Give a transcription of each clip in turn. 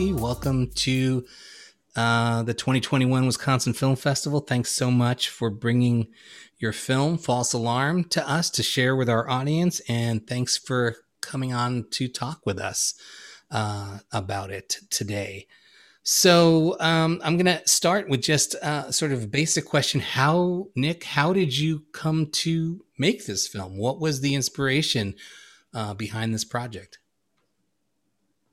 Welcome to uh, the 2021 Wisconsin Film Festival. Thanks so much for bringing your film, False Alarm, to us to share with our audience. And thanks for coming on to talk with us uh, about it today. So um, I'm going to start with just uh, sort of basic question. How, Nick, how did you come to make this film? What was the inspiration uh, behind this project?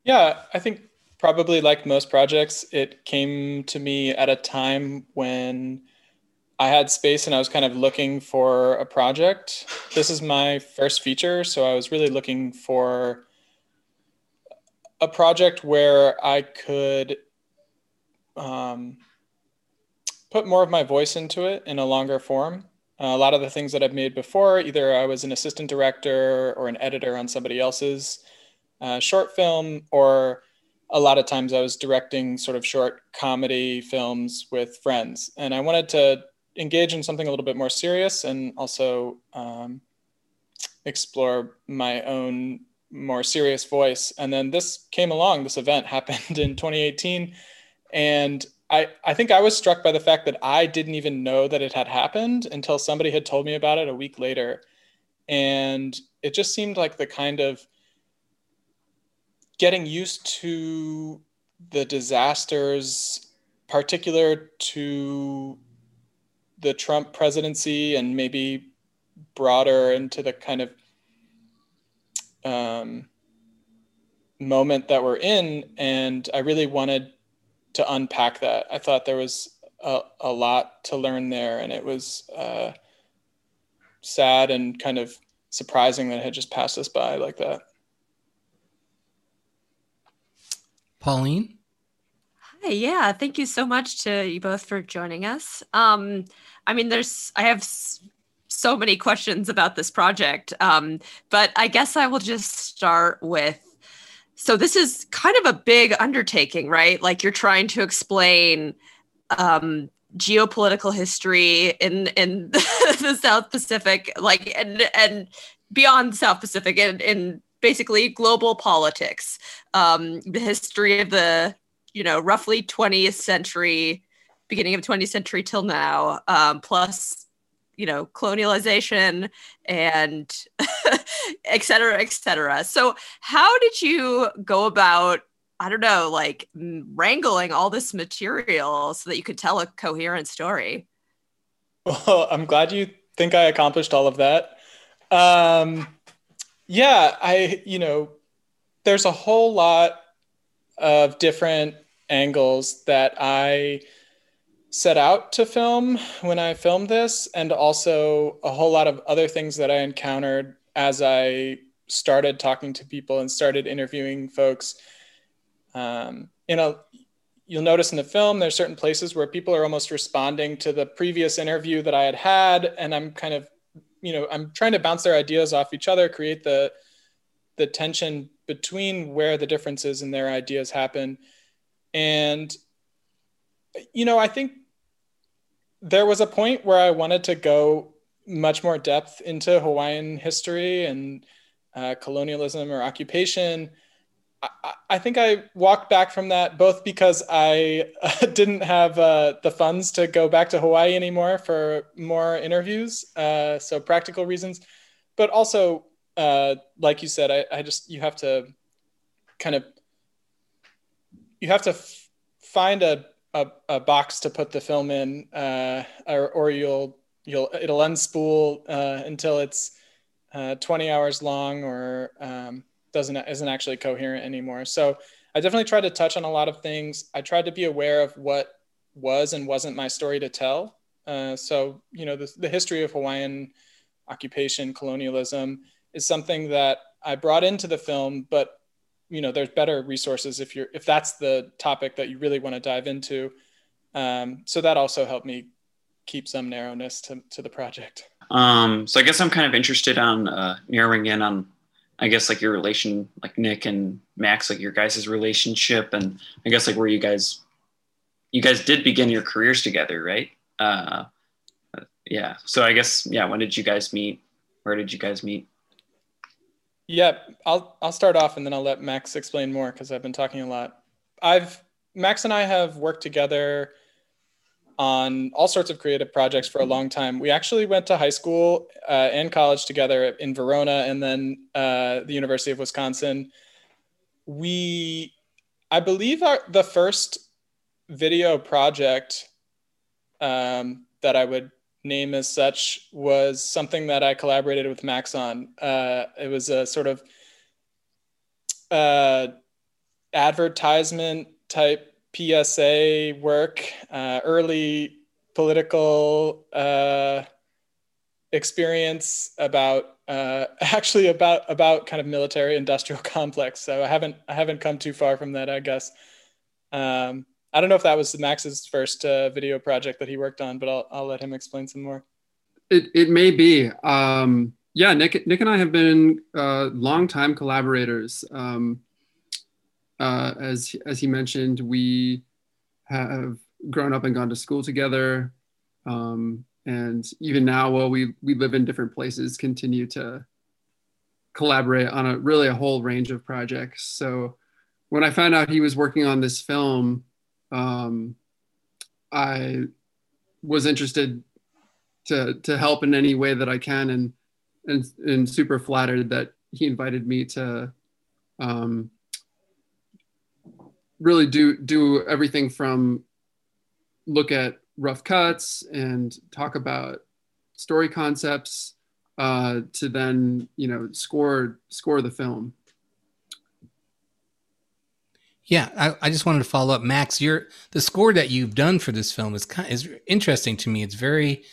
Yeah, I think probably like most projects, it came to me at a time when I had space and I was kind of looking for a project. This is my first feature, so I was really looking for a project where I could um, put more of my voice into it in a longer form. Uh, a lot of the things that I've made before, either I was an assistant director or an editor on somebody else's uh, short film, or a lot of times I was directing sort of short comedy films with friends. And I wanted to engage in something a little bit more serious and also um, explore my own more serious voice. And then this came along, this event happened in 2018. And I, I think I was struck by the fact that I didn't even know that it had happened until somebody had told me about it a week later. And it just seemed like the kind of getting used to the disasters particular to the Trump presidency and maybe broader into the kind of um, moment that we're in. And I really wanted to unpack that. I thought there was a, a lot to learn there, and it was uh, sad and kind of surprising that it had just passed us by like that. Pauline? Hi, yeah. Thank you so much to you both for joining us. Um, I mean, there's, I have so many questions about this project, um, but I guess I will just start with so this is kind of a big undertaking, right? Like you're trying to explain um, geopolitical history in in the South Pacific, like and and beyond South Pacific, and in basically global politics, um, the history of the you know roughly 20th century, beginning of 20th century till now, um, plus you know colonialization and et cetera et cetera. So how did you go about i don't know like wrangling all this material so that you could tell a coherent story? Well i'm glad you think i accomplished all of that. Um, yeah i you know there's a whole lot of different angles that i set out to film when I filmed this, and also a whole lot of other things that I encountered as I started talking to people and started interviewing folks. Um, you know, you'll notice in the film there's certain places where people are almost responding to the previous interview that I had had, and I'm kind of, you know, I'm trying to bounce their ideas off each other, create the the tension between where the differences in their ideas happen, and you know, I think there was a point where I wanted to go much more depth into Hawaiian history and uh, colonialism or occupation. I, think I walked back from that both because I didn't have uh, the funds to go back to Hawaii anymore for more interviews, uh, so practical reasons, but also, uh, like you said, I, I just you have to kind of you have to f- find a a, a box to put the film in, uh, or, or you'll you'll it'll unspool uh, until it's 20 hours long or um, doesn't isn't actually coherent anymore. So I definitely tried to touch on a lot of things. I tried to be aware of what was and wasn't my story to tell. Uh, so you know the, the history of Hawaiian occupation, colonialism is something that I brought into the film, but you know there's better resources if you're if that's the topic that you really want to dive into um, so that also helped me keep some narrowness to, to the project um, so i guess i'm kind of interested on uh, narrowing in on i guess like your relation like nick and max like your guys' relationship and i guess like where you guys you guys did begin your careers together right? Uh, yeah. So i guess yeah when did you guys meet? Where did you guys meet? Yeah, I'll I'll start off and then I'll let Max explain more because I've been talking a lot. I've Max and I have worked together on all sorts of creative projects for a long time. We actually went to high school uh, and college together in Verona and then uh, the University of Wisconsin. We, I believe, our, the first video project um, that I would name as such was something that I collaborated with Max on. Uh, it was a sort of uh, advertisement type PSA work, uh, early political uh, experience about uh, actually about about kind of military industrial complex. So I haven't I haven't come too far from that, I guess. Um, I don't know if that was Max's first uh, video project that he worked on, but I'll I'll let him explain some more. It it may be. Um, yeah, Nick Nick and I have been uh, longtime collaborators. Um, uh, as as he mentioned, we have grown up and gone to school together, um, and even now, while we we live in different places, continue to collaborate on a really a whole range of projects. So when I found out he was working on this film, um, I was interested to to help in any way that I can, and and and super flattered that he invited me to um, really do do everything from look at rough cuts and talk about story concepts uh, to then you know score score the film. Yeah, I, I, just wanted to follow up, Max. Your the score that you've done for this film is kind is interesting to me. It's very,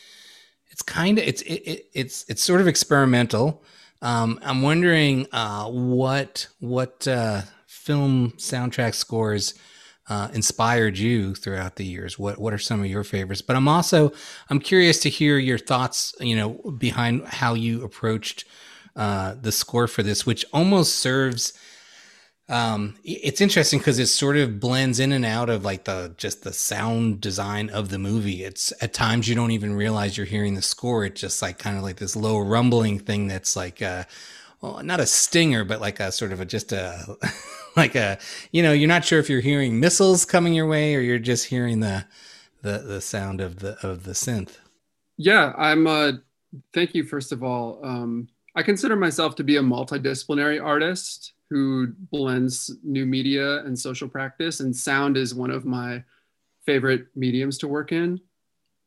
it's kind of it's it, it, it's it's sort of experimental. Um, I'm wondering uh, what what uh, film soundtrack scores uh, inspired you throughout the years? What What are some of your favorites? But I'm also I'm curious to hear your thoughts. You know, behind how you approached uh, the score for this, which almost serves. Um, it's interesting because it sort of blends in and out of like the just the sound design of the movie. It's at times you don't even realize you're hearing the score. It's just like kind of like this low rumbling thing that's like uh, well, not a stinger, but like a sort of a just a like a you know you're not sure if you're hearing missiles coming your way or you're just hearing the the the sound of the of the synth. Yeah, I'm. Uh, thank you first of all. Um, I consider myself to be a multidisciplinary artist who blends new media and social practice, and sound is one of my favorite mediums to work in.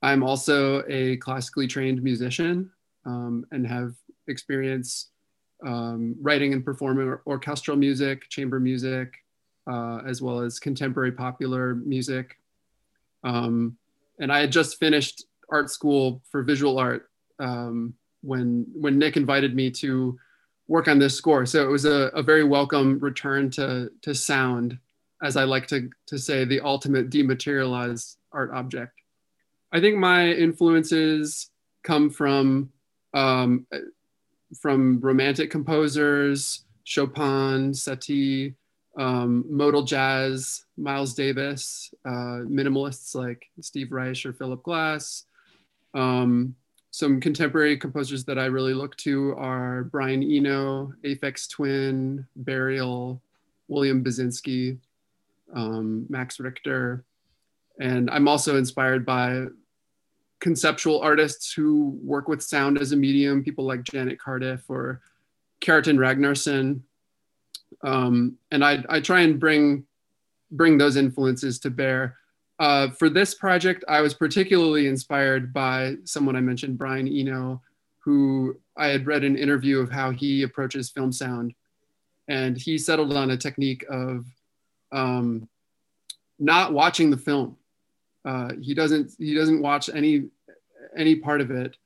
I'm also a classically trained musician um, and have experience um, writing and performing or orchestral music, chamber music, uh, as well as contemporary popular music. Um, and I had just finished art school for visual art um, when when Nick invited me to work on this score. So it was a, a very welcome return to to sound, as I like to to say, the ultimate dematerialized art object. I think my influences come from um, from romantic composers, Chopin, Satie, um, modal jazz, Miles Davis, uh, minimalists like Steve Reich or Philip Glass. Um, some contemporary composers that I really look to are Brian Eno, Aphex Twin, Burial, William Basinski, um, Max Richter. And I'm also inspired by conceptual artists who work with sound as a medium, people like Janet Cardiff or Kjartan Ragnarsson. Um, and I, I try and bring, bring those influences to bear. Uh, for this project, I was particularly inspired by someone I mentioned, Brian Eno, who I had read an interview of how he approaches film sound. And he settled on a technique of um, not watching the film. Uh, he doesn't he doesn't watch any any part of it.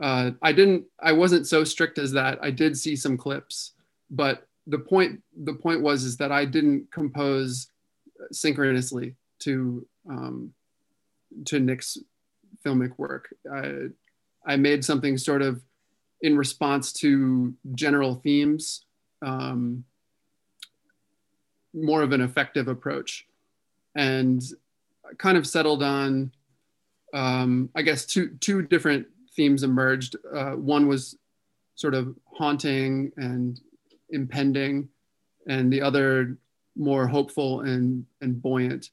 Uh, I didn't I wasn't so strict as that. I did see some clips, but the point the point was is that I didn't compose synchronously to um, to Nick's filmic work. I, I made something sort of in response to general themes, um, more of an effective approach. And kind of settled on, um, I guess, two two different themes emerged. Uh, one was sort of haunting and impending, and the other more hopeful and and buoyant.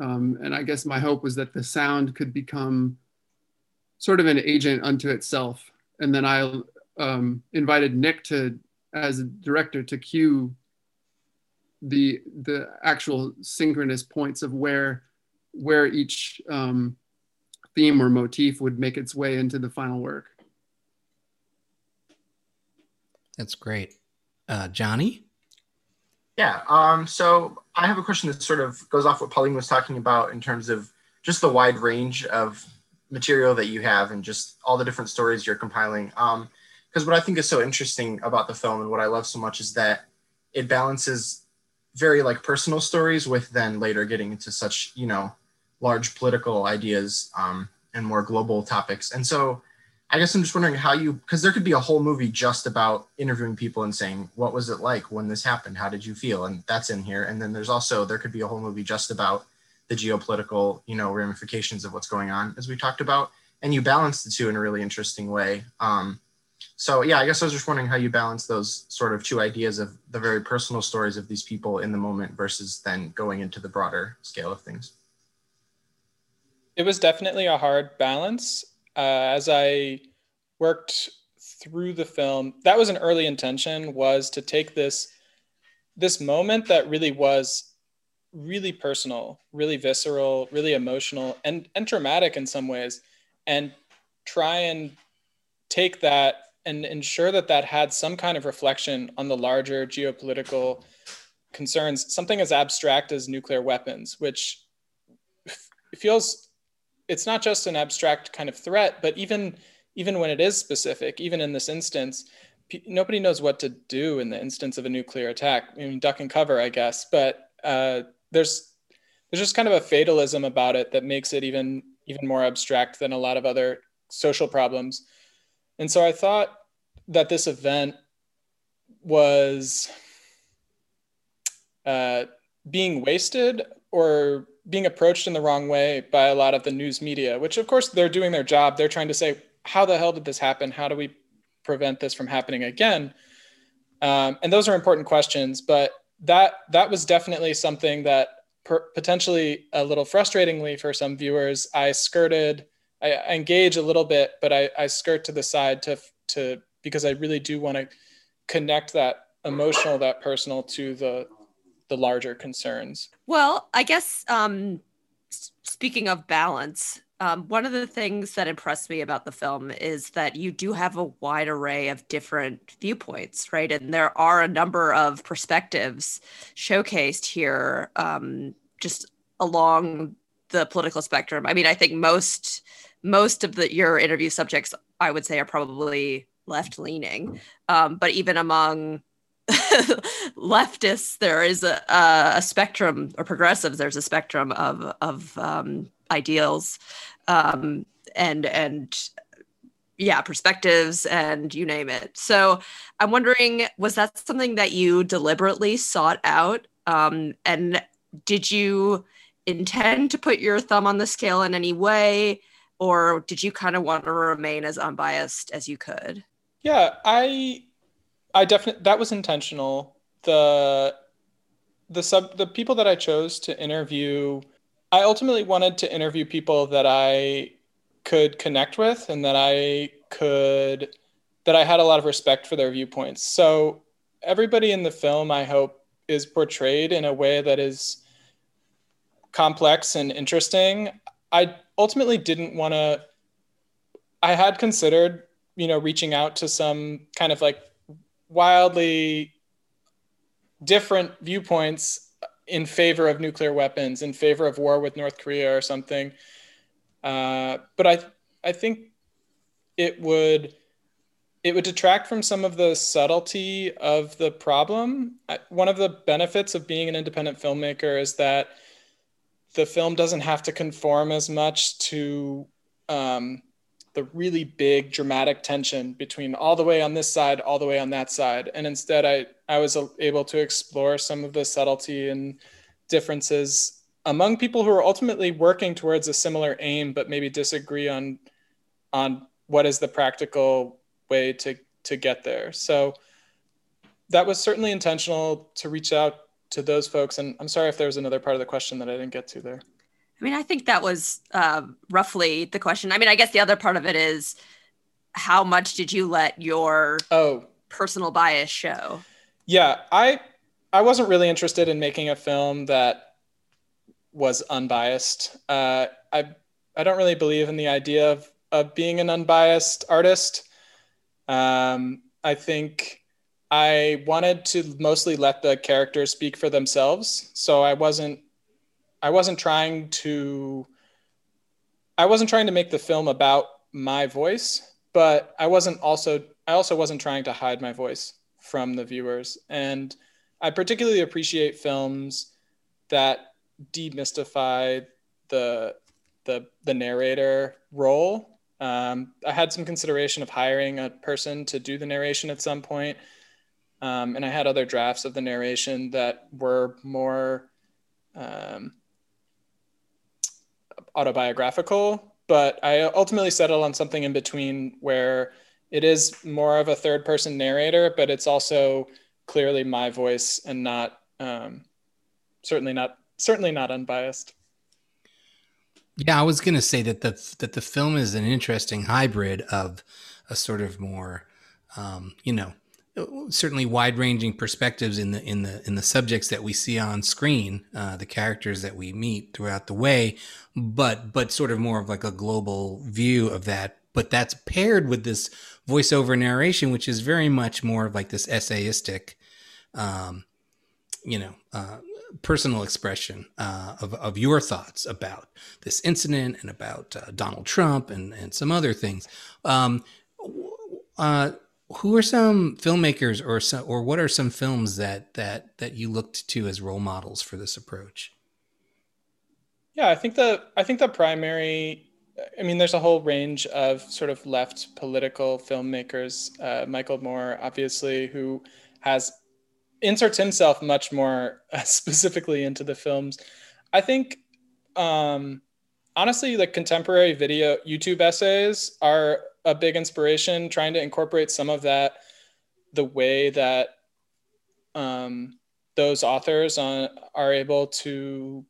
Um, and I guess my hope was that the sound could become sort of an agent unto itself. And then I um, invited Nick to, as a director, to cue the the actual synchronous points of where where each um, theme or motif would make its way into the final work. That's great, uh, Johnny. Yeah. Um, so I have a question that sort of goes off what Pauline was talking about in terms of just the wide range of material that you have and just all the different stories you're compiling. Um, because what I think is so interesting about the film and what I love so much is that it balances very like personal stories with then later getting into such you know large political ideas um, and more global topics. And so I guess I'm just wondering how you, because there could be a whole movie just about interviewing people and saying, what was it like when this happened? How did you feel? And that's in here. And then there's also, there could be a whole movie just about the geopolitical, you know, ramifications of what's going on, as we talked about. And you balance the two in a really interesting way. Um, so yeah, I guess I was just wondering how you balance those sort of two ideas of the very personal stories of these people in the moment versus then going into the broader scale of things. It was definitely a hard balance. Uh, as I worked through the film, that was an early intention was to take this this moment that really was really personal, really visceral, really emotional, and and dramatic in some ways, and try and take that and ensure that that had some kind of reflection on the larger geopolitical concerns, something as abstract as nuclear weapons, which feels it's not just an abstract kind of threat, but even even when it is specific, even in this instance, p- nobody knows what to do in the instance of a nuclear attack. I mean, duck and cover, I guess, but uh, there's there's just kind of a fatalism about it that makes it even even more abstract than a lot of other social problems. And so I thought that this event was uh, being wasted or being approached in the wrong way by a lot of the news media, which of course they're doing their job. They're trying to say, how the hell did this happen? How do we prevent this from happening again? Um, and those are important questions, but that that was definitely something that per- potentially a little frustratingly for some viewers, I skirted. I, I engage a little bit, but I, I skirt to the side to to because I really do want to connect that emotional, that personal to the the larger concerns. Well, I guess um, speaking of balance, um, one of the things that impressed me about the film is that you do have a wide array of different viewpoints, right? And there are a number of perspectives showcased here, um, just along the political spectrum. I mean, I think most most of the your interview subjects, I would say, are probably left leaning, um, but even among leftists, there is a, a, spectrum, or progressives, there's a spectrum of of um, ideals um, and and yeah perspectives and you name it. So i'm wondering was that something that you deliberately sought out? Um, and did you intend to put your thumb on the scale in any way or did you kind of want to remain as unbiased as you could? Yeah i i definitely that was intentional the the sub the people that i chose to interview I ultimately wanted to interview people that I could connect with and that I could that I had a lot of respect for their viewpoints. So everybody in the film I hope is portrayed in a way that is complex and interesting. I ultimately didn't want to I had considered, you know, reaching out to some kind of like wildly different viewpoints in favor of nuclear weapons, in favor of war with North Korea or something. Uh, but I, I think it would, it would detract from some of the subtlety of the problem. One of the benefits of being an independent filmmaker is that the film doesn't have to conform as much to um, the really big dramatic tension between all the way on this side, all the way on that side. And instead, I, I was able to explore some of the subtlety and differences among people who are ultimately working towards a similar aim, but maybe disagree on, on what is the practical way to, to get there. So that was certainly intentional to reach out to those folks. And I'm sorry if there was another part of the question that I didn't get to there. I mean, I think that was uh, roughly the question. I mean, I guess the other part of it is how much did you let your oh personal bias show? Yeah, I I wasn't really interested in making a film that was unbiased. Uh, I I don't really believe in the idea of of being an unbiased artist. Um, I think I wanted to mostly let the characters speak for themselves. So I wasn't I wasn't trying to I wasn't trying to make the film about my voice, but I wasn't also I also wasn't trying to hide my voice from the viewers. And I particularly appreciate films that demystify the the the narrator role um, I had some consideration of hiring a person to do the narration at some point. Um, and I had other drafts of the narration that were more um, autobiographical, but I ultimately settled on something in between where it is more of a third person narrator, but it's also clearly my voice and not um, certainly not certainly not unbiased. Yeah, I was going to say that the that the film is an interesting hybrid of a sort of more, um, you know, certainly wide ranging perspectives in the in the in the subjects that we see on screen, uh, the characters that we meet throughout the way, but but sort of more of like a global view of that. But that's paired with this voiceover narration, which is very much more of like this essayistic, um, you know, uh, personal expression uh, of, of your thoughts about this incident and about uh, Donald Trump and, and some other things. Um, uh, who are some filmmakers or some, or what are some films that that that you looked to as role models for this approach? Yeah, I think the I think the primary I mean, there's a whole range of sort of left political filmmakers. Uh, Michael Moore, obviously, who has inserts himself much more specifically into the films. I think, um, honestly, like contemporary video YouTube essays are a big inspiration. Trying to incorporate some of that, the way that um, those authors on, are able to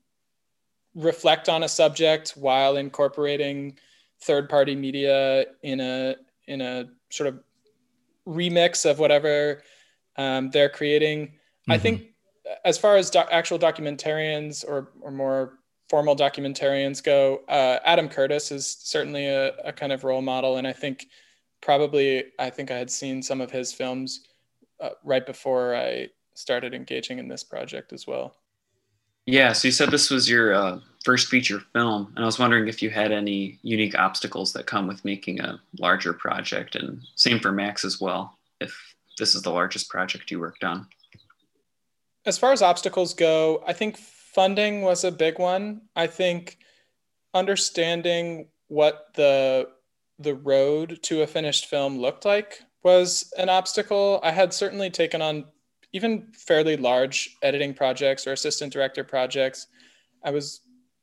reflect on a subject while incorporating third-party media in a in a sort of remix of whatever um, they're creating. Mm-hmm. I think as far as do- actual documentarians or, or more formal documentarians go, uh, Adam Curtis is certainly a, a, kind of role model. And I think probably, I think I had seen some of his films uh, right before I started engaging in this project as well. Yeah, so you said this was your uh, first feature film, and I was wondering if you had any unique obstacles that come with making a larger project, and same for Max as well. If this is the largest project you worked on? As far as obstacles go, I think funding was a big one. I think understanding what the the road to a finished film looked like was an obstacle. I had certainly taken on even fairly large editing projects or assistant director projects. I was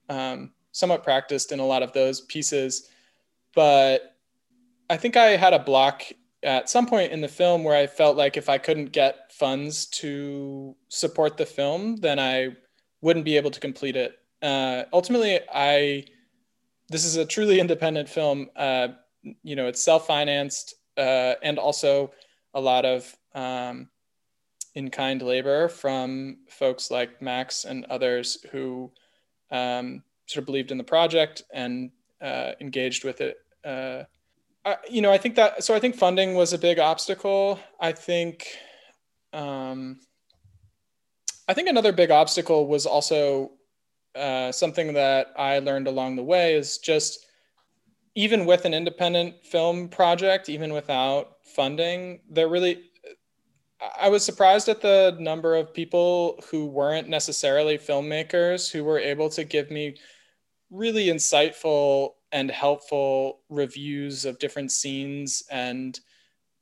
um, somewhat practiced in a lot of those pieces, but I think I had a block at some point in the film where I felt like if I couldn't get funds to support the film, then I wouldn't be able to complete it. Uh, ultimately, I this is a truly independent film. Uh, you know, it's self-financed uh, and also a lot of um, in-kind labor from folks like Max and others who um, sort of believed in the project and uh, engaged with it uh, you know, I think that so I think funding was a big obstacle. I think um, I think another big obstacle was also uh, something that I learned along the way is just even with an independent film project, even without funding, there really I was surprised at the number of people who weren't necessarily filmmakers who were able to give me really insightful and helpful reviews of different scenes and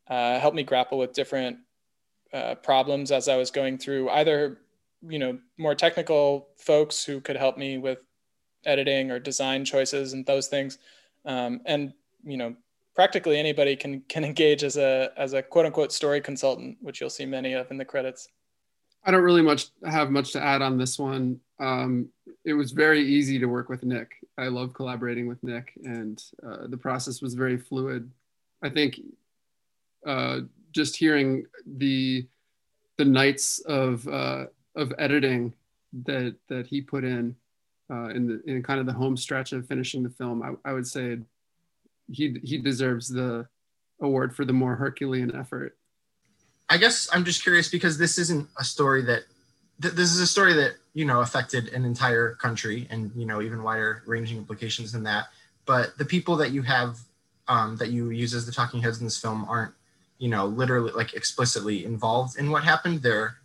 uh, helped me grapple with different uh, problems as I was going through either, you know, more technical folks who could help me with editing or design choices and those things. Um, and, you know, practically anybody can can engage as a as a quote unquote story consultant, which you'll see many of in the credits. I don't really much have much to add on this one. Um, it was very easy to work with Nick. I love collaborating with Nick, and uh, the process was very fluid. I think uh, just hearing the the nights of uh, of editing that that he put in uh, in the in kind of the home stretch of finishing the film, I, I would say he he deserves the award for the more Herculean effort. I guess I'm just curious because this isn't a story that th- this is a story that you know affected an entire country and you know even wider ranging implications than that. But the people that you have um, that you use as the talking heads in this film aren't you know literally like explicitly involved in what happened. They're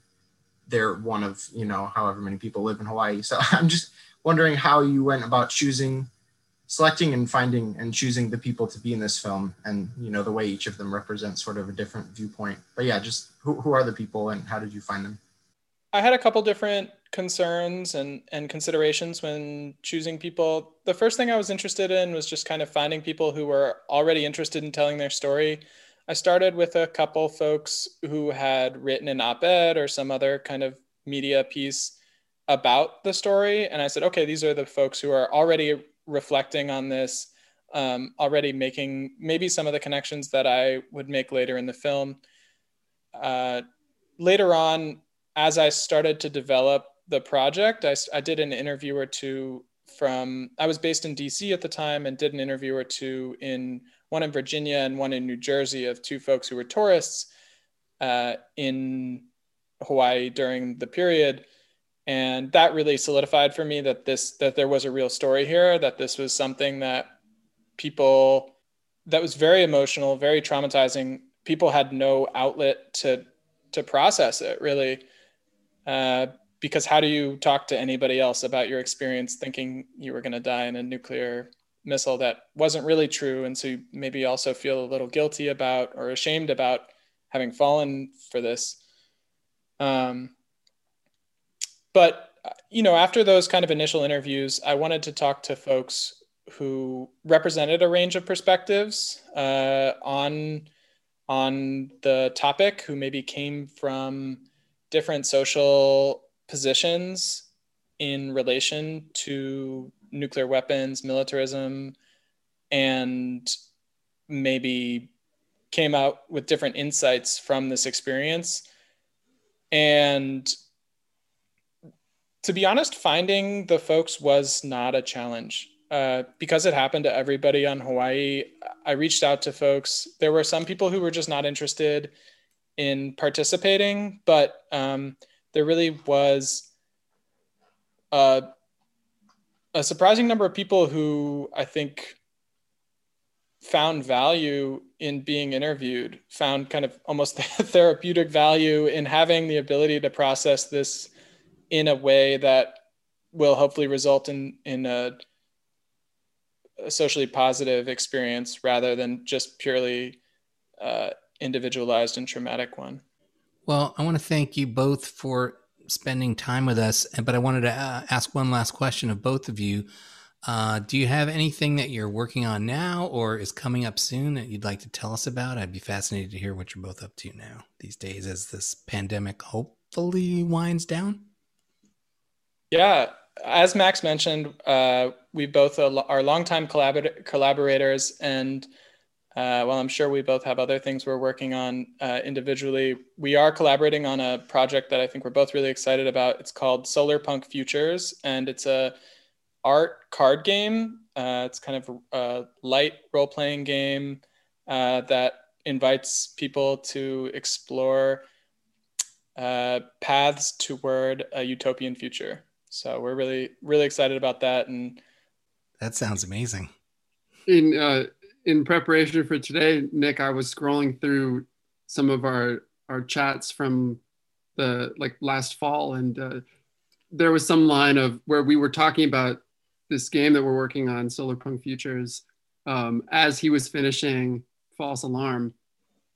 they're one of you know however many people live in Hawaii. So I'm just wondering how you went about choosing selecting and finding and choosing the people to be in this film and you know the way each of them represents sort of a different viewpoint. But yeah just who, who are the people and how did you find them? I had a couple different concerns and and considerations when choosing people. The first thing i was interested in was just kind of finding people who were already interested in telling their story i started with a couple folks who had written an op-ed or some other kind of media piece about the story and i said okay these are the folks who are already reflecting on this, um, already making maybe some of the connections that I would make later in the film. Uh, later on, as I started to develop the project, I, I did an interview or two from, I was based in DC at the time and did an interview or two in one in Virginia and one in New Jersey of two folks who were tourists uh, in Hawaii during the period. And that really solidified for me that this that there was a real story here that this was something that people that was very emotional very traumatizing. People had no outlet to to process it really. Uh, because how do you talk to anybody else about your experience thinking you were going to die in a nuclear missile that wasn't really true. And so you maybe also feel a little guilty about or ashamed about having fallen for this. Um, but you know, after those kind of initial interviews, I wanted to talk to folks who represented a range of perspectives uh, on on the topic, who maybe came from different social positions in relation to nuclear weapons, militarism, and maybe came out with different insights from this experience. And to be honest, finding the folks was not a challenge. Uh, because it happened to everybody on Hawaii, I reached out to folks. There were some people who were just not interested in participating, but um, there really was a, a surprising number of people who I think found value in being interviewed, found kind of almost therapeutic value in having the ability to process this in a way that will hopefully result in in a, a socially positive experience rather than just purely uh, individualized and traumatic one. Well, I want to thank you both for spending time with us, but I wanted to uh, ask one last question of both of you. Uh, do you have anything that you're working on now or is coming up soon that you'd like to tell us about? I'd be fascinated to hear what you're both up to now these days as this pandemic hopefully winds down. Yeah, as Max mentioned, uh, we both are longtime collabor- collaborators, and uh, while I'm sure we both have other things we're working on uh, individually, we are collaborating on a project that I think we're both really excited about. It's called Solar Punk Futures, and it's a art card game. Uh, it's kind of a light role playing game uh, that invites people to explore uh, paths toward a utopian future. So we're really really excited about that and that sounds amazing. In uh, in preparation for today, Nick, I was scrolling through some of our our chats from the like last fall, and uh, there was some line of where we were talking about this game that we're working on, Solar Punk Futures, um, as he was finishing False Alarm,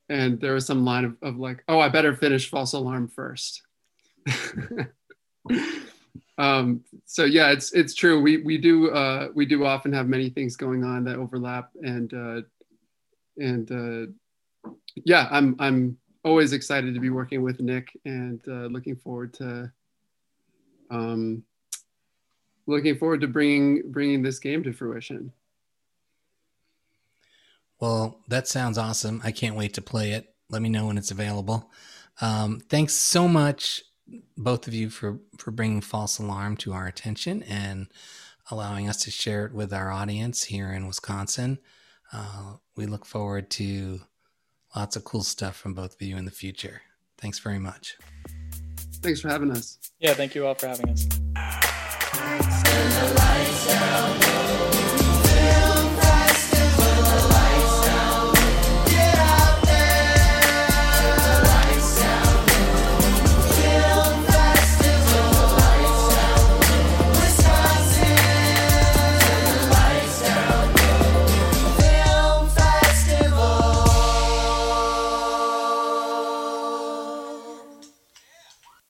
and there was some line of, of like, oh, I better finish False Alarm first. um, so yeah, it's it's true. We we do uh, we do often have many things going on that overlap, and uh, and uh, yeah, I'm I'm always excited to be working with Nick and uh, looking forward to um, looking forward to bringing bringing this game to fruition. Well, that sounds awesome. I can't wait to play it. Let me know when it's available. Um, thanks so much, both of you, for for bringing False Alarm to our attention and allowing us to share it with our audience here in Wisconsin. Uh, we look forward to lots of cool stuff from both of you in the future. Thanks very much. Thanks for having us. Yeah, thank you all for having us.